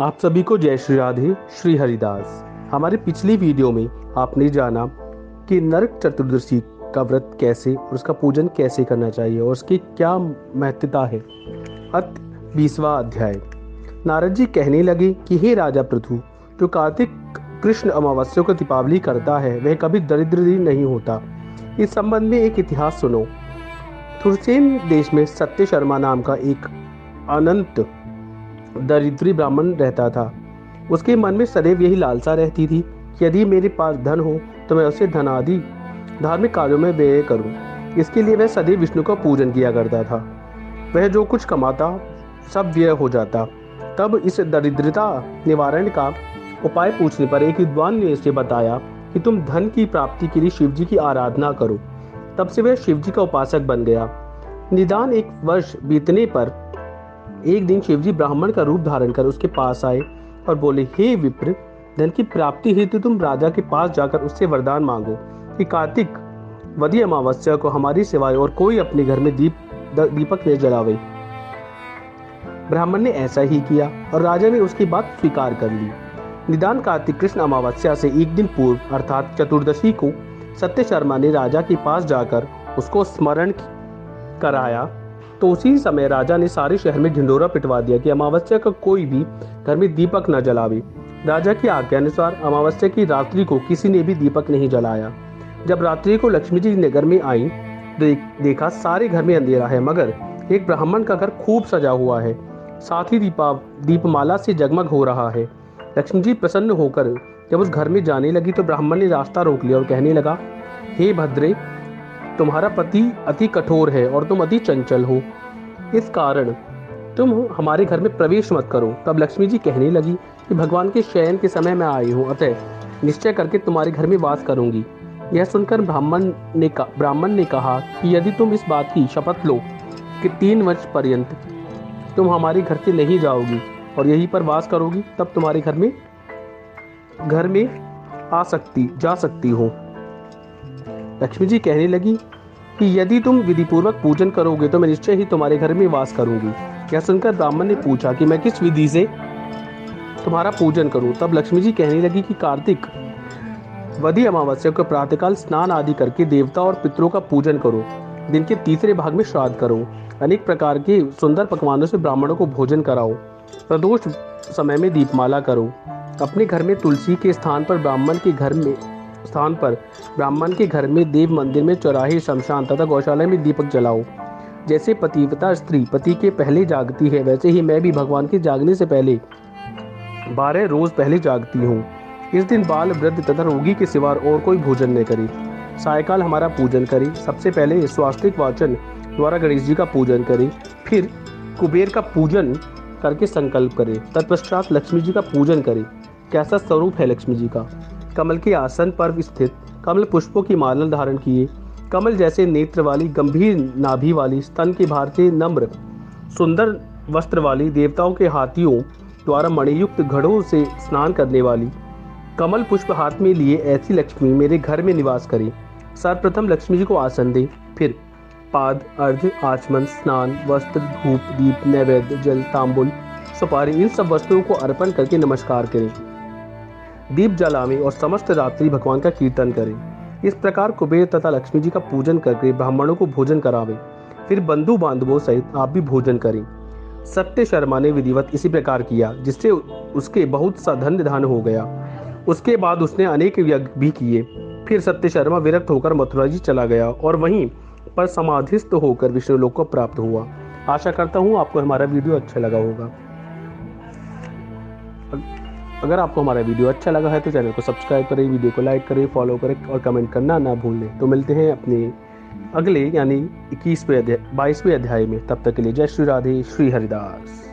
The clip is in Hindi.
आप सभी को जय श्री राधे, श्री हरिदास। हमारे पिछली वीडियो में आपने जाना कि नरक चतुर्दशी का व्रत कैसे और उसका पूजन कैसे करना चाहिए और उसकी क्या महत्वता है। अत बीसवा अध्याय। नारद जी कहने लगे कि, हे राजा पृथु, जो कार्तिक कृष्ण अमावस्या को दीपावली करता है, वह कभी दरिद्र नहीं होता। इस संबंध में एक इतिहास सुनो। थुरसेन देश में सत्य शर्मा नाम का एक अनंत दरिद्री ब्राह्मण रहता था। उसके मन में सदैव यही लालसा रहती थी कि यदि मेरे पास धन हो तो मैं उसे धनादि धार्मिक कार्यों में व्यय करूँ। इसके लिए वह सदैव विष्णु का पूजन किया करता था। वह जो कुछ कमाता, सब व्यय हो जाता। तब इस दरिद्रता निवारण का उपाय पूछने पर एक विद्वान ने इसे बताया कि तुम धन की प्राप्ति के लिए शिव जी की आराधना करो। तब से वह शिव जी का उपासक बन गया। निदान एक वर्ष बीतने पर एक दिन शिवजी ब्राह्मण का रूप धारण कर उसके पास आए और बोले, हे विप्र, धन की प्राप्ति हेतु तुम राजा के पास जाकर उससे वरदान मांगो कि कार्तिक, वधी अमावस्या को हमारी सिवाय और कोई अपने घर में दीप दीपक न जलावे। ब्राह्मण ने ऐसा ही किया और राजा ने उसकी बात स्वीकार कर ली। निदान कार्तिक कृष्ण अमावस्या से एक दिन पूर्व, अर्थात चतुर्दशी को सत्य शर्मा ने राजा के पास जाकर उसको स्मरण कराया तो उसी समय राजा ने सारे शहर में ढिंडोरा पिटवा दिया कि अमावस्या का कोई भी घर में दीपक न जलावे। राजा की आज्ञा अनुसार अमावस्या की रात्रि को किसी ने भी दीपक नहीं जलाया। जब रात्रि को लक्ष्मी जी नगर में आई देख, देखा सारे घर में अंधेरा है मगर एक ब्राह्मण का घर खूब सजा हुआ है। साथ ही दीपा दीपमाला से जगमग हो रहा है। लक्ष्मी जी प्रसन्न होकर जब उस घर में जाने लगी तो ब्राह्मण ने रास्ता रोक लिया और कहने लगा हे भद्रे तुम्हारा पति अति कठोर है और तुम अति चंचल हो। इस कारण तुम हमारे घर में प्रवेश मत करो। तब लक्ष्मी जी कहने लगी कि भगवान के शयन के समय मैं आई हूँ, अतः निश्चय करके तुम्हारे घर में वास करूँगी। यह सुनकर ब्राह्मण ने कहा ब्राह्मण ने कहा कि यदि तुम इस बात की शपथ लो कि तीन वर्ष पर्यंत तुम हमारे घर से नहीं जाओगी और यहीं पर वास करोगी, तब तुम्हारे घर में घर में आ सकती जा सकती हो। लक्ष्मी जी कहने लगी कि यदि तुम विधि पूर्वक पूजन करोगे तो मैं निश्चय ही तुम्हारे घर में वास करूँगी। यह सुनकर ब्राह्मण ने पूछा कि मैं किस विधि से तुम्हारा पूजन करूँ? तब लक्ष्मी जी कहने लगी कि कार्तिक, वधि अमावस्या को प्रातःकाल स्नान आदि करके देवता और पितरों का पूजन करो। दिन के तीसरे भाग में श्राद्ध करो। अनेक प्रकार के सुंदर पकवानों से ब्राह्मणों को भोजन कराओ। प्रदोष समय में दीपमाला करो। अपने घर में तुलसी के स्थान पर ब्राह्मण के घर में स्थान पर ब्राह्मण के घर में देव मंदिर में चौराहे, शमशान तथा गौशाला में दीपक जलाओ। जैसे पतिव्रता स्त्री, पति के पहले जागती है, वैसे ही मैं भी भगवान के जागने से पहले बारह रोज पहले जागती हूँ। इस दिन बाल, वृद्ध तथा रोगी के सिवा और कोई भोजन न करे। सायकाल हमारा पूजन करे। सबसे पहले स्वास्तिक वाचन द्वारा गणेश जी का पूजन करे। फिर कुबेर का पूजन करके संकल्प करे। तत्पश्चात लक्ष्मी जी का पूजन करे। कैसा स्वरूप है लक्ष्मी जी का? कमल के आसन पर स्थित कमल पुष्पों की माला धारण किए। कमल जैसे नेत्र वाली, गंभीर नाभि वाली, स्तन के भारतीय नम्र, सुंदर वस्त्र वाली देवताओं के हाथियों द्वारा मणियुक्त घड़ों से स्नान करने वाली। कमल पुष्प हाथ में लिए, ऐसी लक्ष्मी, मेरे घर में निवास करे। सर्वप्रथम लक्ष्मी जी को आसन दे। फिर पाद अर्ध आचमन, स्नान, वस्त्र, धूप, दीप, नैवेद्य, जल, तांबुल, सुपारी, इन सब वस्तुओं को अर्पण करके नमस्कार करें। दीप जलावे और समस्त रात्रि भगवान का कीर्तन करें। इस प्रकार कुबेर तथा लक्ष्मी जी का पूजन करके ब्राह्मणों को भोजन करावे। फिर बंधु बांधवों सहित आप भी भोजन करें। सत्य शर्मा ने विधिवत इसी प्रकार किया, जिससे उसके बहुत सा धन धान हो गया। उसके बाद उसने अनेक यज्ञ भी किए। फिर सत्य शर्मा विरक्त होकर मथुरा जी चला गया और वहीं पर समाधिस्थ होकर विष्णु लोक को प्राप्त हुआ। आशा करता हूँ आपको हमारा वीडियो अच्छा लगा होगा। अगर आपको हमारा वीडियो अच्छा लगा है तो चैनल को सब्सक्राइब करें, वीडियो को लाइक करें फॉलो करें और कमेंट करना ना भूलें। तो मिलते हैं अपने अगले, यानी इक्कीसवें अध्याय, बाईसवें अध्याय में। तब तक के लिए जय श्री राधे, श्री हरिदास।